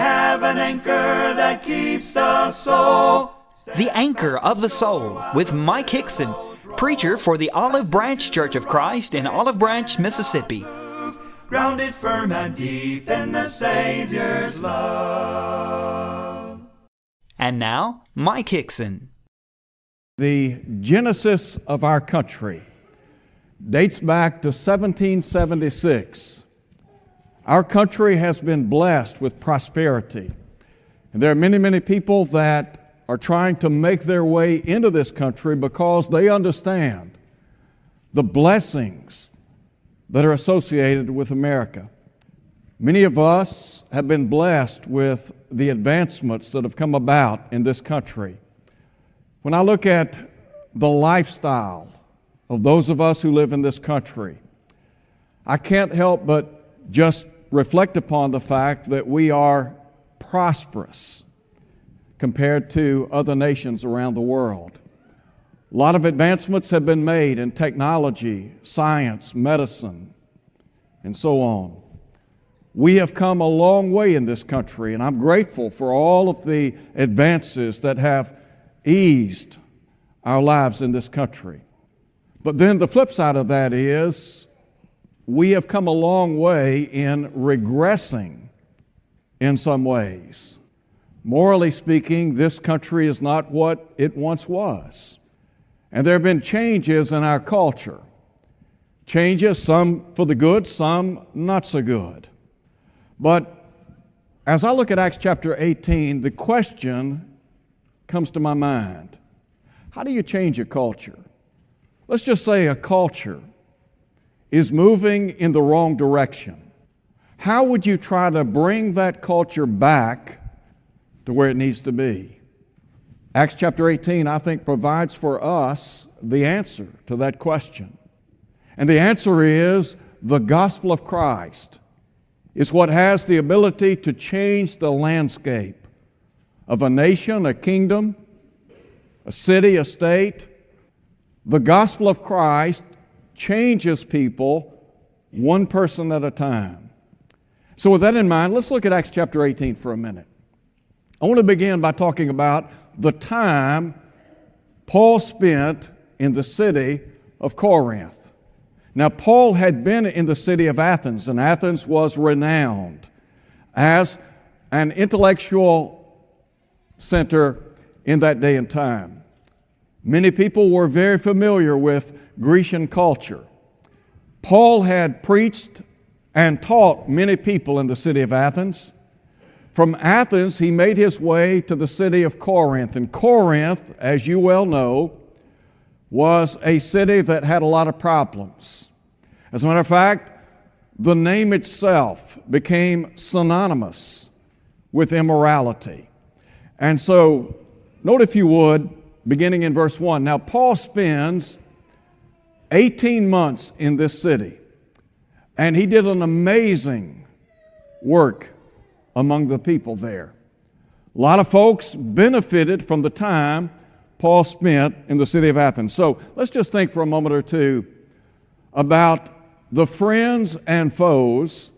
have an anchor that keeps the soul. The Anchor of the Soul with Mike Hickson, preacher for the Olive Branch Church of Christ in Olive Branch, Mississippi. Grounded firm and deep in the Savior's love. And now, Mike Hickson. The genesis of our country dates back to 1776. Our country has been blessed with prosperity. And there are many, many people that are trying to make their way into this country because they understand the blessings that are associated with America. Many of us have been blessed with the advancements that have come about in this country. When I look at the lifestyle of those of us who live in this country, I can't help but just reflect upon the fact that we are prosperous compared to other nations around the world. A lot of advancements have been made in technology, science, medicine, and so on. We have come a long way in this country, and I'm grateful for all of the advances that have eased our lives in this country. But then the flip side of that is we have come a long way in regressing in some ways. Morally speaking, this country is not what it once was. And there have been changes in our culture. Changes, some for the good, some not so good. But as I look at Acts chapter 18, the question comes to my mind How do you change a culture? Let's just say a culture is moving in the wrong direction. How would you try to bring that culture back to where it needs to be? Acts chapter 18, I think, provides for us the answer to that question. And the answer is the gospel of Christ is what has the ability to change the landscape of a nation, a kingdom, a city, a state. The gospel of Christ changes people one person at a time. So, with that in mind, let's look at Acts chapter 18 for a minute. I want to begin by talking about the time Paul spent in the city of Corinth. Now, Paul had been in the city of Athens, and Athens was renowned as an intellectual center in that day and time. Many people were very familiar with Grecian culture. Paul had preached and taught many people in the city of Athens. From Athens, he made his way to the city of Corinth. And Corinth, as you well know, was a city that had a lot of problems. As a matter of fact, the name itself became synonymous with immorality. And so, note if you would, beginning in verse 1. Now, Paul spends 18 months in this city, and he did an amazing work among the people there. A lot of folks benefited from the time Paul spent in the city of Athens. So let's just think for a moment or two about the friends and foes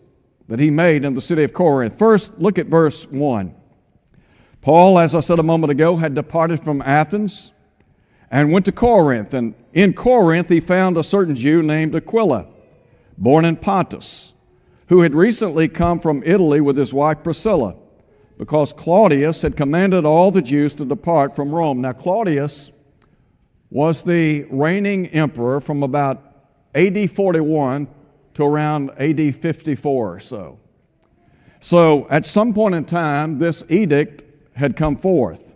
that he made in the city of Corinth. First, look at verse 1. Paul, as I said a moment ago, had departed from Athens and went to Corinth. And in Corinth, he found a certain Jew named Aquila, born in Pontus, who had recently come from Italy with his wife Priscilla, because Claudius had commanded all the Jews to depart from Rome. Now, Claudius was the reigning emperor from about AD 41 to around AD 54 or so. So, at some point in time, this edict had come forth.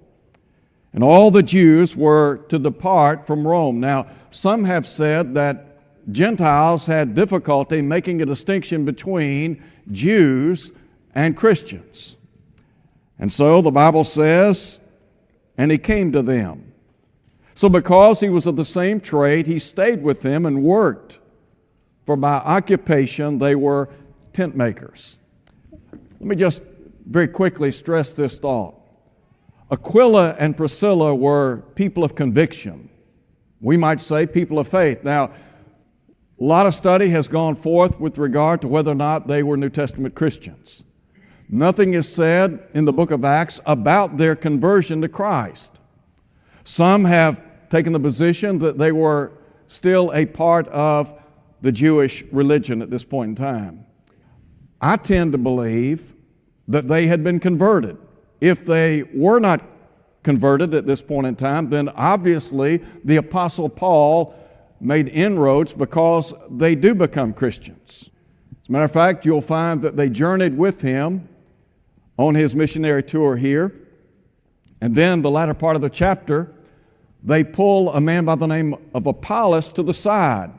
And all the Jews were to depart from Rome. Now, some have said that Gentiles had difficulty making a distinction between Jews and Christians. And so the Bible says, and he came to them. So, because he was of the same trade, he stayed with them and worked. For by occupation, they were tent makers. Let me just very quickly stress this thought. Aquila and Priscilla were people of conviction. We might say people of faith. Now, a lot of study has gone forth with regard to whether or not they were New Testament Christians. Nothing is said in the book of Acts about their conversion to Christ. Some have taken the position that they were still a part of the Jewish religion at this point in time. I tend to believe that they had been converted. If they were not converted at this point in time, then obviously the Apostle Paul made inroads because they do become Christians. As a matter of fact, you'll find that they journeyed with him on his missionary tour here. And then the latter part of the chapter, they pull a man by the name of Apollos to the side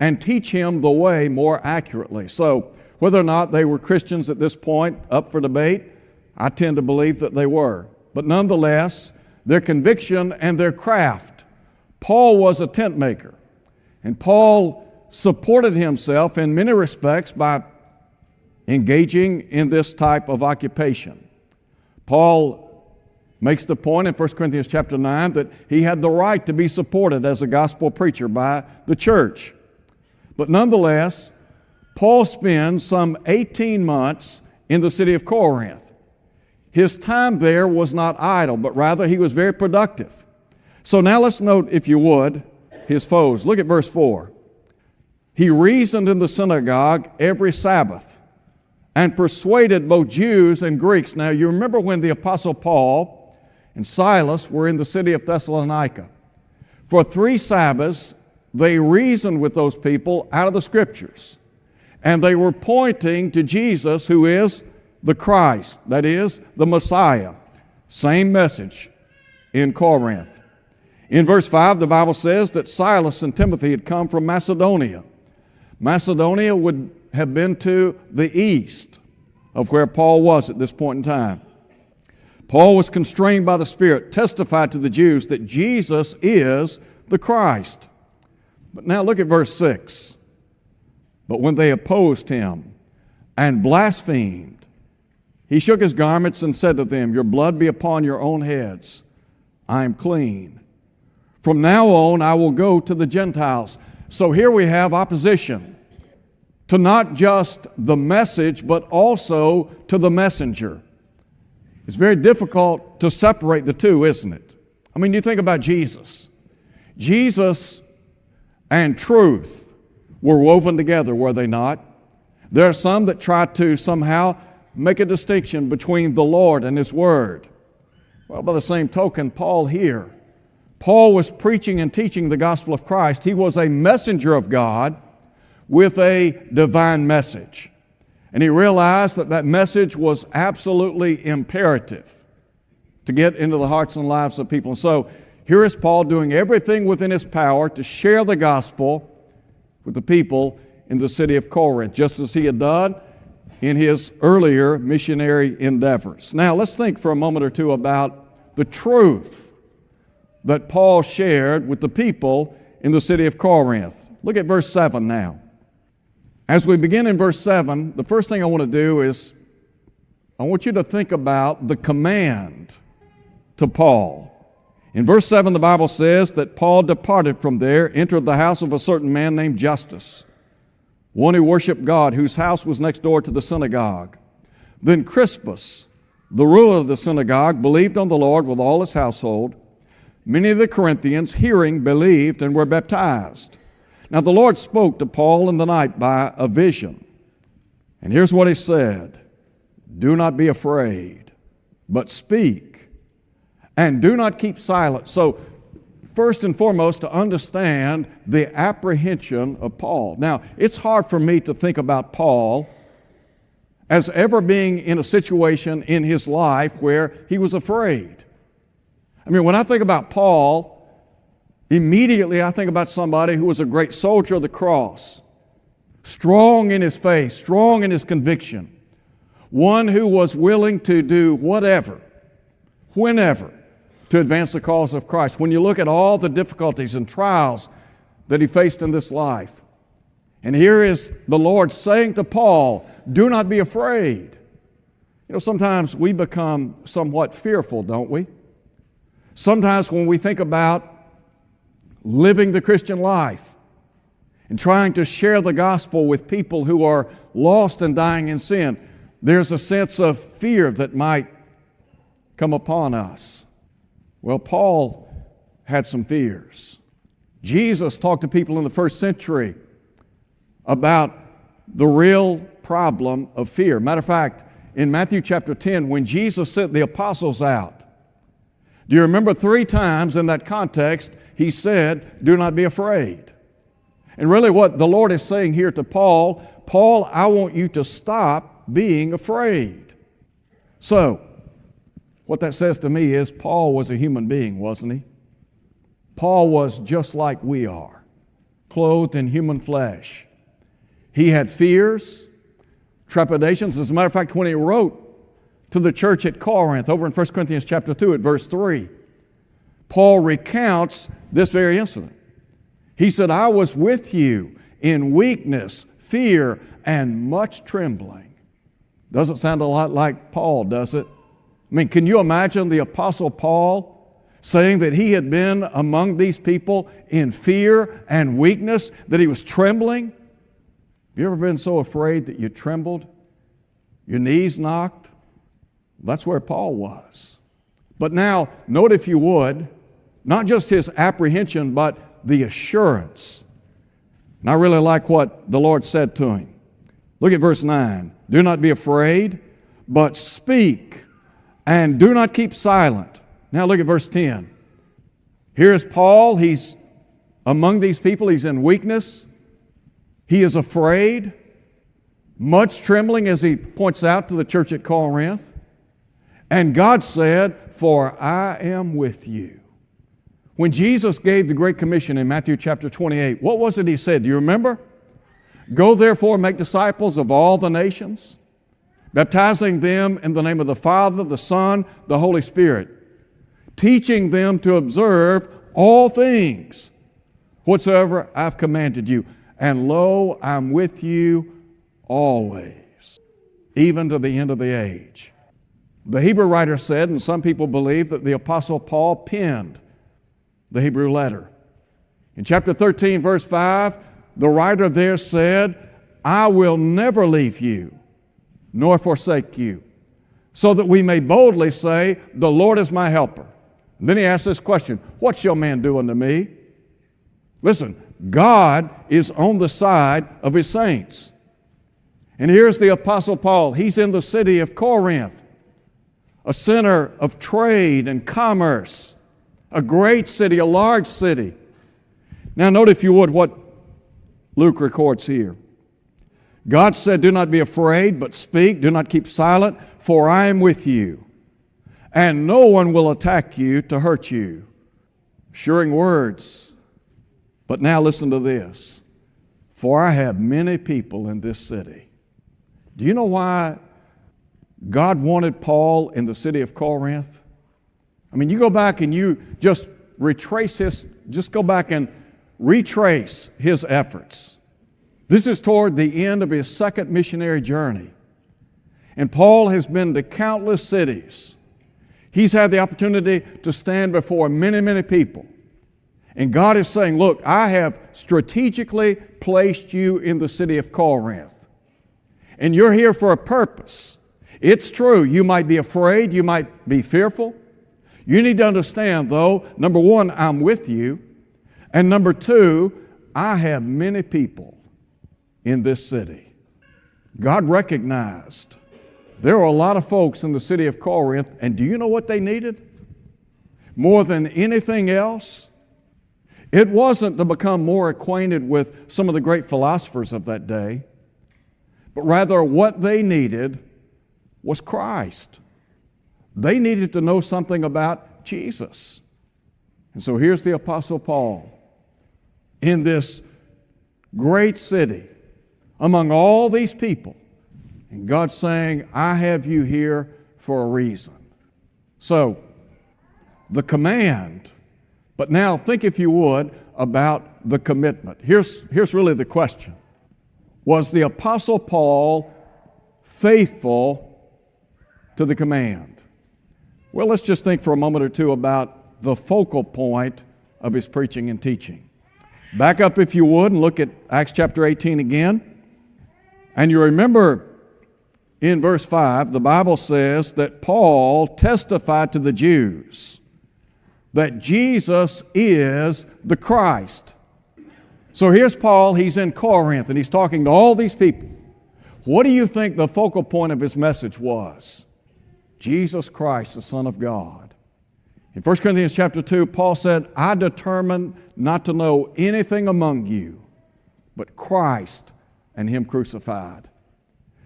and teach him the way more accurately. So, whether or not they were Christians at this point, up for debate, I tend to believe that they were. But nonetheless, their conviction and their craft. Paul was a tent maker, and Paul supported himself in many respects by engaging in this type of occupation. Paul makes the point in 1 Corinthians chapter 9 that he had the right to be supported as a gospel preacher by the church. But nonetheless, Paul spends some 18 months in the city of Corinth. His time there was not idle, but rather he was very productive. So now let's note, if you would, his foes. Look at verse 4. He reasoned in the synagogue every Sabbath and persuaded both Jews and Greeks. Now, you remember when the Apostle Paul and Silas were in the city of Thessalonica. For three Sabbaths, they reasoned with those people out of the Scriptures. And they were pointing to Jesus, who is the Christ, that is, the Messiah. Same message in Corinth. In verse 5, the Bible says that Silas and Timothy had come from Macedonia. Macedonia would have been to the east of where Paul was at this point in time. Paul was constrained by the Spirit, testified to the Jews that Jesus is the Christ. But now look at verse 6. But when they opposed him and blasphemed, he shook his garments and said to them, Your blood be upon your own heads. I am clean. From now on, I will go to the Gentiles. So here we have opposition to not just the message, but also to the messenger. It's very difficult to separate the two, isn't it? I mean, you think about Jesus. Jesus and truth were woven together, were they not? There are some that try to somehow make a distinction between the Lord and His Word. Well, by the same token, Paul here, Paul was preaching and teaching the gospel of Christ. He was a messenger of God with a divine message. And he realized that that message was absolutely imperative to get into the hearts and lives of people. And so here is Paul doing everything within his power to share the gospel with the people in the city of Corinth, just as he had done in his earlier missionary endeavors. Now, let's think for a moment or two about the truth that Paul shared with the people in the city of Corinth. Look at verse 7 now. As we begin in verse 7, the first thing I want to do is I want you to think about the command to Paul. In verse 7, the Bible says that Paul departed from there, entered the house of a certain man named Justus, one who worshiped God, whose house was next door to the synagogue. Then Crispus, the ruler of the synagogue, believed on the Lord with all his household. Many of the Corinthians, hearing, believed and were baptized. Now, the Lord spoke to Paul in the night by a vision. And here's what he said Do not be afraid, but speak, and do not keep silent. So, first and foremost, to understand the apprehension of Paul. Now, it's hard for me to think about Paul as ever being in a situation in his life where he was afraid. I mean, when I think about Paul, Immediately, I think about somebody who was a great soldier of the cross, strong in his faith, strong in his conviction, one who was willing to do whatever, whenever, to advance the cause of Christ. When you look at all the difficulties and trials that he faced in this life, and here is the Lord saying to Paul, Do not be afraid. You know, sometimes we become somewhat fearful, don't we? Sometimes when we think about living the Christian life and trying to share the gospel with people who are lost and dying in sin, There's a sense of fear that might come upon us. Well, Paul had some fears. Jesus talked to people in the first century about the real problem of fear. Matter of fact, in Matthew chapter 10, when Jesus sent the apostles out, do you remember three times in that context he said, Do not be afraid? And really, what the Lord is saying here to Paul, Paul, I want you to stop being afraid. So, what that says to me is Paul was a human being, wasn't he? Paul was just like we are, clothed in human flesh. He had fears, trepidations. As a matter of fact, when he wrote to the church at Corinth, over in 1 Corinthians chapter 2 at verse 3, Paul recounts this very incident. He said, I was with you in weakness, fear, and much trembling. Doesn't sound a lot like Paul, does it? I mean, can you imagine the Apostle Paul saying that he had been among these people in fear and weakness, that he was trembling? Have you ever been so afraid that you trembled? Your knees knocked? That's where Paul was. But now, note if you would, not just his apprehension, but the assurance. And I really like what the Lord said to him. Look at verse 9. Do not be afraid, but speak, and do not keep silent. Now look at verse 10. Here's Paul. He's among these people, he's in weakness. He is afraid, much trembling, as he points out to the church at Corinth. And God said, For I am with you. When Jesus gave the Great Commission in Matthew chapter 28, what was it he said? Do you remember? Go therefore, make disciples of all the nations, baptizing them in the name of the Father, the Son, the Holy Spirit, teaching them to observe all things whatsoever I've commanded you. And lo, I'm with you always, even to the end of the age. The Hebrew writer said, and some people believe, that the Apostle Paul penned the Hebrew letter. In chapter 13, verse 5, the writer there said, I will never leave you nor forsake you, so that we may boldly say, The Lord is my helper. And then he asks this question What shall man do unto me? Listen, God is on the side of his saints. And here's the Apostle Paul. He's in the city of Corinth, a center of trade and commerce a great city, a large city. Now, note if you would what Luke records here. God said, Do not be afraid, but speak, do not keep silent, for I am with you, and no one will attack you to hurt you. Assuring words. But now listen to this. For I have many people in this city. Do you know why God wanted Paul in the city of Corinth? I mean, you go back and you just retrace his, just go back and retrace his efforts. This is toward the end of his second missionary journey. And Paul has been to countless cities. He's had the opportunity to stand before many, many people. And God is saying, Look, I have strategically placed you in the city of Corinth. And you're here for a purpose. It's true, you might be afraid, you might be fearful. You need to understand, though, number one, I'm with you. And number two, I have many people in this city. God recognized there were a lot of folks in the city of Corinth, and do you know what they needed? More than anything else, it wasn't to become more acquainted with some of the great philosophers of that day, but rather what they needed was Christ. They needed to know something about Jesus. And so here's the Apostle Paul in this great city among all these people. And God's saying, I have you here for a reason. So, the command, but now think, if you would, about the commitment. Here's, here's really the question Was the Apostle Paul faithful to the command? Well, let's just think for a moment or two about the focal point of his preaching and teaching. Back up, if you would, and look at Acts chapter 18 again. And you remember in verse 5, the Bible says that Paul testified to the Jews that Jesus is the Christ. So here's Paul, he's in Corinth, and he's talking to all these people. What do you think the focal point of his message was? Jesus Christ, the Son of God. In 1 Corinthians chapter 2, Paul said, I determined not to know anything among you but Christ and Him crucified.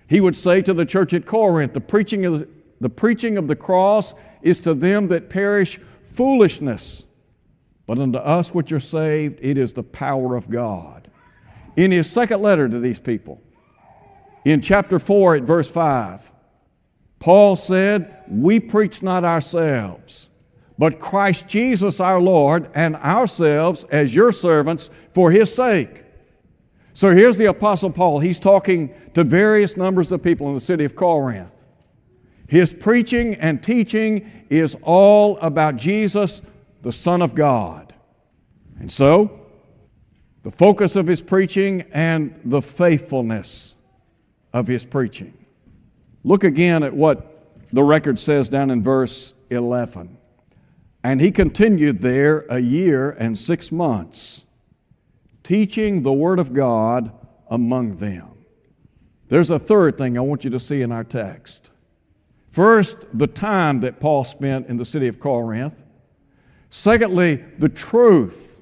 He would say to the church at Corinth, the preaching of the, the preaching of the cross is to them that perish foolishness, but unto us which are saved, it is the power of God. In his second letter to these people, in chapter 4 at verse 5, Paul said, We preach not ourselves, but Christ Jesus our Lord, and ourselves as your servants for his sake. So here's the Apostle Paul. He's talking to various numbers of people in the city of Corinth. His preaching and teaching is all about Jesus, the Son of God. And so, the focus of his preaching and the faithfulness of his preaching. Look again at what the record says down in verse 11. And he continued there a year and six months, teaching the Word of God among them. There's a third thing I want you to see in our text. First, the time that Paul spent in the city of Corinth. Secondly, the truth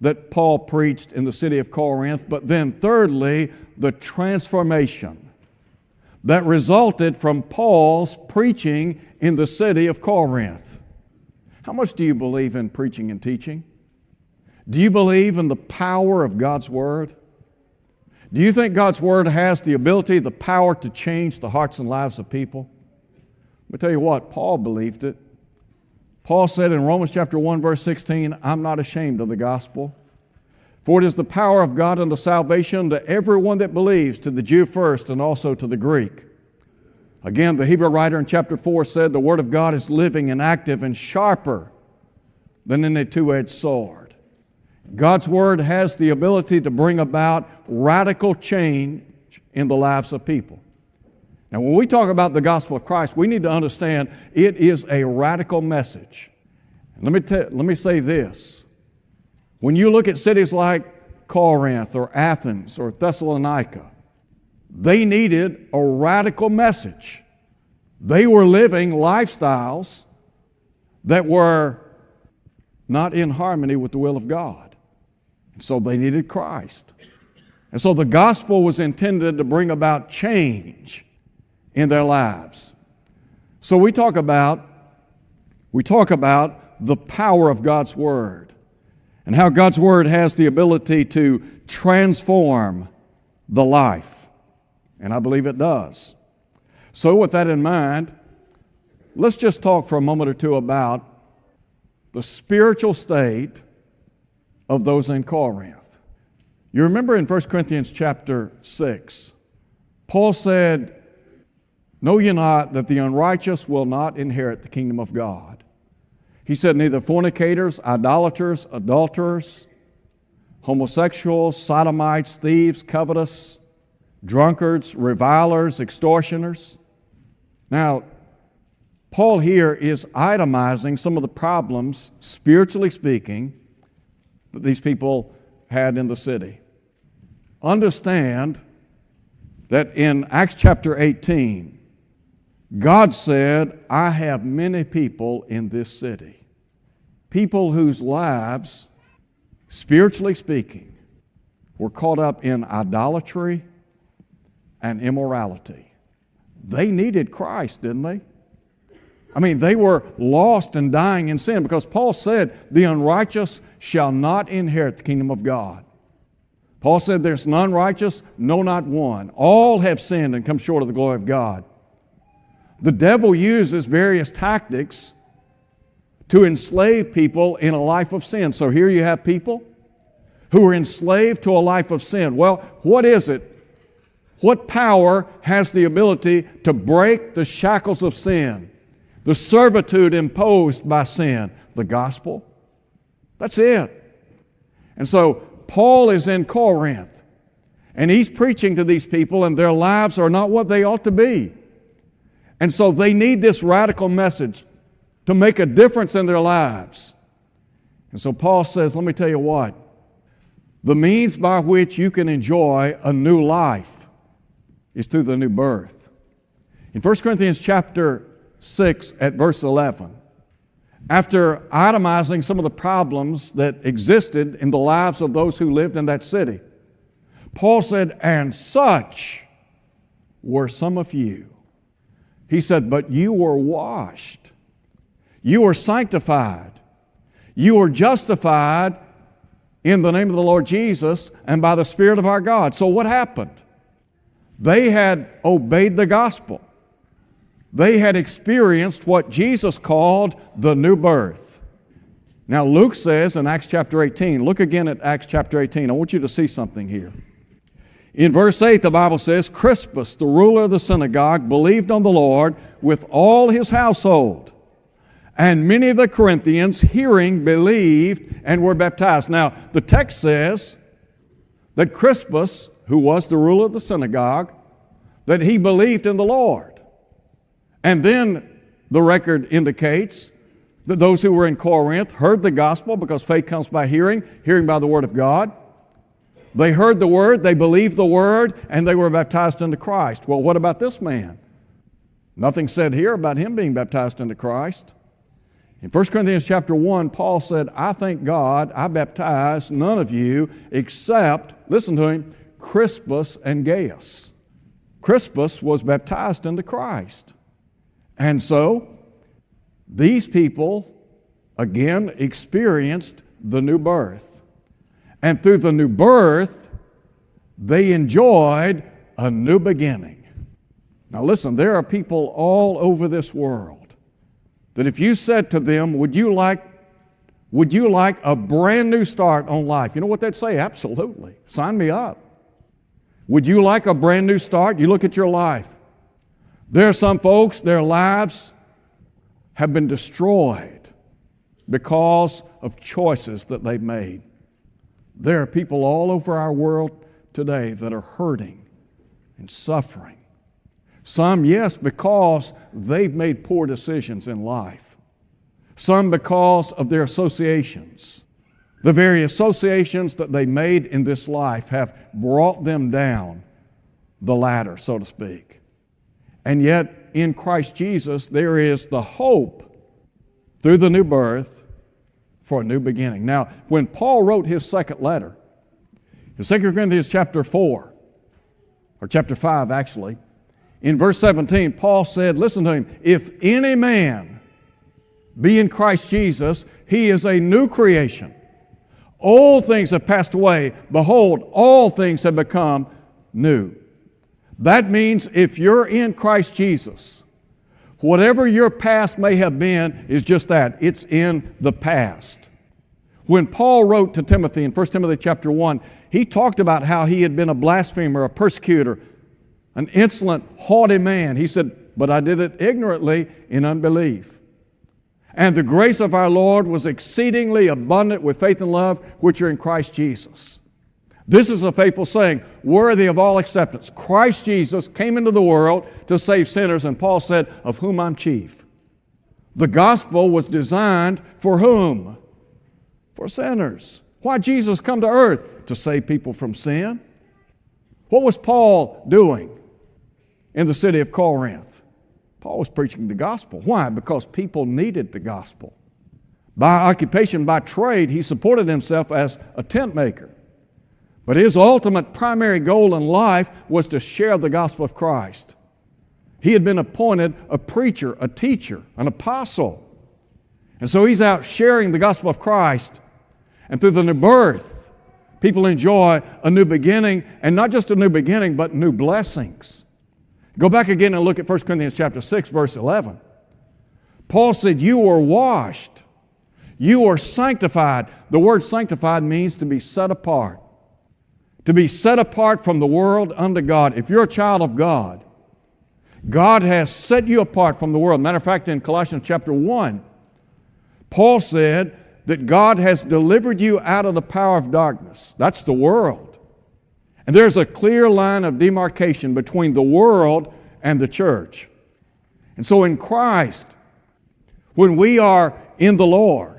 that Paul preached in the city of Corinth. But then, thirdly, the transformation that resulted from Paul's preaching in the city of Corinth. How much do you believe in preaching and teaching? Do you believe in the power of God's Word? Do you think God's Word has the ability, the power to change the hearts and lives of people? Let me tell you what, Paul believed it. Paul said in Romans chapter 1, verse 16, I'm not ashamed of the gospel. For it is the power of God unto salvation to everyone that believes, to the Jew first and also to the Greek. Again, the Hebrew writer in chapter 4 said, The Word of God is living and active and sharper than any two edged sword. God's Word has the ability to bring about radical change in the lives of people. Now, when we talk about the gospel of Christ, we need to understand it is a radical message. Let me, let me say this. When you look at cities like Corinth or Athens or Thessalonica, they needed a radical message. They were living lifestyles that were not in harmony with the will of God. So they needed Christ. And so the gospel was intended to bring about change in their lives. So we talk about we talk about the power of God's word and how God's word has the ability to transform the life. And I believe it does. So with that in mind, let's just talk for a moment or two about the spiritual state of those in Corinth. You remember in 1 Corinthians chapter 6, Paul said, Know ye not that the unrighteous will not inherit the kingdom of God? He said, Neither fornicators, idolaters, adulterers, homosexuals, sodomites, thieves, covetous, drunkards, revilers, extortioners. Now, Paul here is itemizing some of the problems, spiritually speaking, that these people had in the city. Understand that in Acts chapter 18, God said, I have many people in this city, people whose lives, spiritually speaking, were caught up in idolatry and immorality. They needed Christ, didn't they? I mean, they were lost and dying in sin because Paul said, The unrighteous shall not inherit the kingdom of God. Paul said, There's none righteous, no, not one. All have sinned and come short of the glory of God. The devil uses various tactics to enslave people in a life of sin. So here you have people who are enslaved to a life of sin. Well, what is it? What power has the ability to break the shackles of sin, the servitude imposed by sin? The gospel. That's it. And so Paul is in Corinth and he's preaching to these people, and their lives are not what they ought to be. And so they need this radical message to make a difference in their lives. And so Paul says, let me tell you what, the means by which you can enjoy a new life is through the new birth. In 1 Corinthians chapter 6 at verse 11, after itemizing some of the problems that existed in the lives of those who lived in that city, Paul said, And such were some of you. He said, But you were washed, you were sanctified, you were justified in the name of the Lord Jesus and by the Spirit of our God. So, what happened? They had obeyed the gospel. They had experienced what Jesus called the new birth. Now, Luke says in Acts chapter 18, look again at Acts chapter 18. I want you to see something here. In verse 8, the Bible says, Crispus, the ruler of the synagogue, believed on the Lord with all his household. And many of the Corinthians, hearing, believed and were baptized. Now, the text says that Crispus, who was the ruler of the synagogue, that he believed in the Lord. And then the record indicates that those who were in Corinth heard the gospel because faith comes by hearing, hearing by the word of God. They heard the word, they believed the word, and they were baptized into Christ. Well, what about this man? Nothing said here about him being baptized into Christ. In 1 Corinthians chapter 1, Paul said, I thank God I baptized none of you except, listen to him, Crispus and Gaius. Crispus was baptized into Christ. And so, these people, again, experienced the new birth. And through the new birth, they enjoyed a new beginning. Now, listen, there are people all over this world that if you said to them, Would you like, would you like a brand new start on life? You know what they'd say? Absolutely. Sign me up. Would you like a brand new start? You look at your life. There are some folks, their lives have been destroyed because of choices that they've made. There are people all over our world today that are hurting and suffering. Some, yes, because they've made poor decisions in life. Some because of their associations. The very associations that they made in this life have brought them down the ladder, so to speak. And yet, in Christ Jesus, there is the hope through the new birth for a new beginning. Now, when Paul wrote his second letter, in 2 Corinthians chapter 4, or chapter 5 actually, in verse 17, Paul said, Listen to him, if any man be in Christ Jesus, he is a new creation. All things have passed away. Behold, all things have become new. That means if you're in Christ Jesus, Whatever your past may have been is just that it's in the past. When Paul wrote to Timothy in 1 Timothy chapter 1, he talked about how he had been a blasphemer, a persecutor, an insolent, haughty man. He said, But I did it ignorantly in unbelief. And the grace of our Lord was exceedingly abundant with faith and love, which are in Christ Jesus. This is a faithful saying, worthy of all acceptance. Christ Jesus came into the world to save sinners, and Paul said, Of whom I'm chief. The gospel was designed for whom? For sinners. Why Jesus come to earth? To save people from sin. What was Paul doing in the city of Corinth? Paul was preaching the gospel. Why? Because people needed the gospel. By occupation, by trade, he supported himself as a tent maker. But his ultimate primary goal in life was to share the gospel of Christ. He had been appointed a preacher, a teacher, an apostle. And so he's out sharing the gospel of Christ. And through the new birth, people enjoy a new beginning, and not just a new beginning, but new blessings. Go back again and look at 1 Corinthians chapter 6, verse 11. Paul said, You were washed, you were sanctified. The word sanctified means to be set apart to be set apart from the world unto God. If you're a child of God, God has set you apart from the world. Matter of fact, in Colossians chapter 1, Paul said that God has delivered you out of the power of darkness. That's the world. And there's a clear line of demarcation between the world and the church. And so in Christ, when we are in the Lord,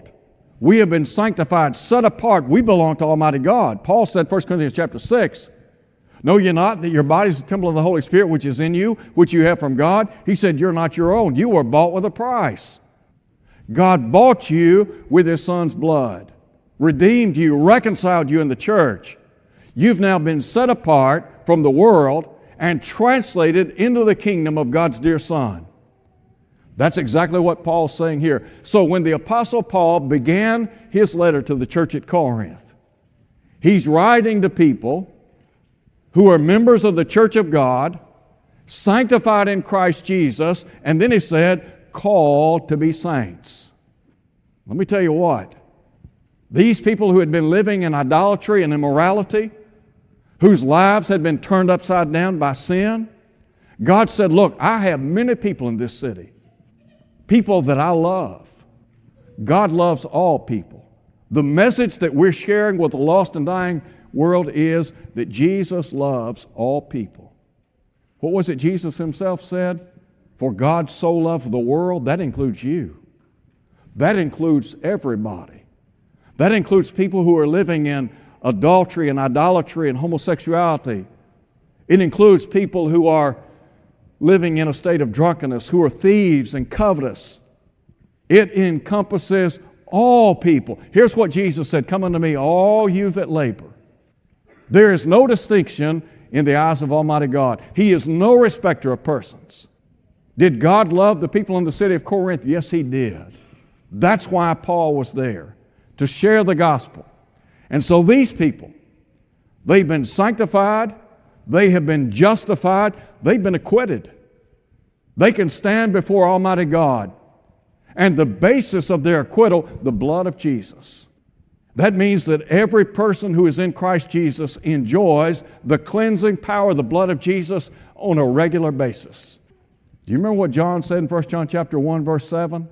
we have been sanctified, set apart. We belong to Almighty God. Paul said, 1 Corinthians chapter 6, Know ye not that your body is the temple of the Holy Spirit which is in you, which you have from God? He said, You're not your own. You were bought with a price. God bought you with His Son's blood, redeemed you, reconciled you in the church. You've now been set apart from the world and translated into the kingdom of God's dear Son. That's exactly what Paul's saying here. So when the Apostle Paul began his letter to the church at Corinth, he's writing to people who are members of the church of God, sanctified in Christ Jesus, and then he said, called to be saints. Let me tell you what, these people who had been living in idolatry and immorality, whose lives had been turned upside down by sin, God said, Look, I have many people in this city, people that I love. God loves all people. The message that we're sharing with the lost and dying world is that Jesus loves all people. What was it Jesus himself said? For God so loved the world, that includes you. That includes everybody. That includes people who are living in adultery and idolatry and homosexuality. It includes people who are living in a state of drunkenness, who are thieves and covetous. It encompasses all people. Here's what Jesus said Come unto me, all you that labor there is no distinction in the eyes of Almighty God. He is no respecter of persons. Did God love the people in the city of Corinth? Yes, He did. That's why Paul was there, to share the gospel. And so these people, they've been sanctified, they have been justified, they've been acquitted. They can stand before Almighty God. And the basis of their acquittal, the blood of Jesus. That means that every person who is in Christ Jesus enjoys the cleansing power of the blood of Jesus on a regular basis. Do you remember what John said in 1 John chapter 1 verse 7?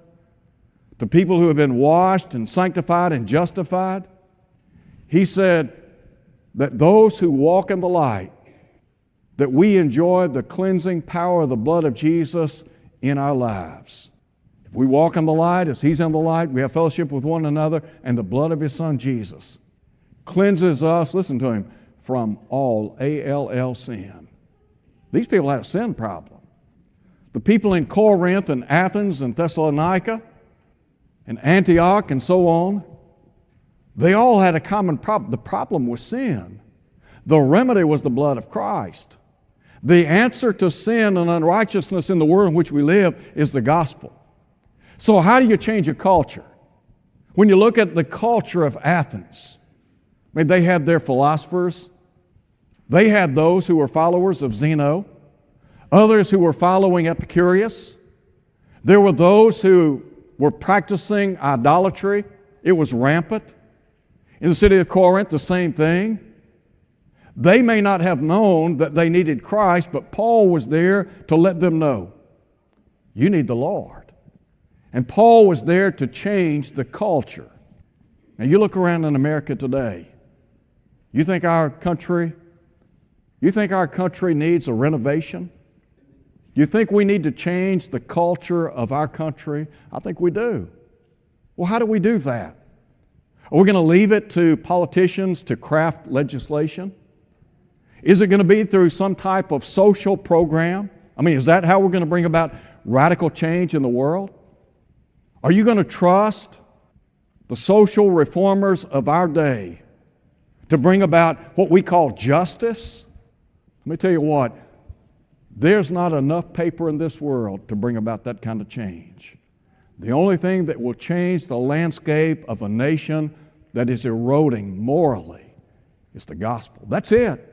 To people who have been washed and sanctified and justified, he said that those who walk in the light that we enjoy the cleansing power of the blood of Jesus in our lives. If we walk in the light as He's in the light, we have fellowship with one another, and the blood of His Son Jesus cleanses us, listen to Him, from all ALL sin. These people had a sin problem. The people in Corinth and Athens and Thessalonica and Antioch and so on, they all had a common problem. The problem was sin. The remedy was the blood of Christ. The answer to sin and unrighteousness in the world in which we live is the gospel. So, how do you change a culture? When you look at the culture of Athens, I mean, they had their philosophers, they had those who were followers of Zeno, others who were following Epicurus. There were those who were practicing idolatry, it was rampant. In the city of Corinth, the same thing. They may not have known that they needed Christ, but Paul was there to let them know you need the Lord. And Paul was there to change the culture. Now, you look around in America today, you think our country, you think our country needs a renovation? You think we need to change the culture of our country? I think we do. Well, how do we do that? Are we going to leave it to politicians to craft legislation? Is it going to be through some type of social program? I mean, is that how we're going to bring about radical change in the world? Are you going to trust the social reformers of our day to bring about what we call justice? Let me tell you what, there's not enough paper in this world to bring about that kind of change. The only thing that will change the landscape of a nation that is eroding morally is the gospel. That's it.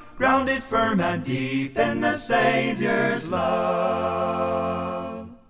grounded firm and deep in the Savior's love.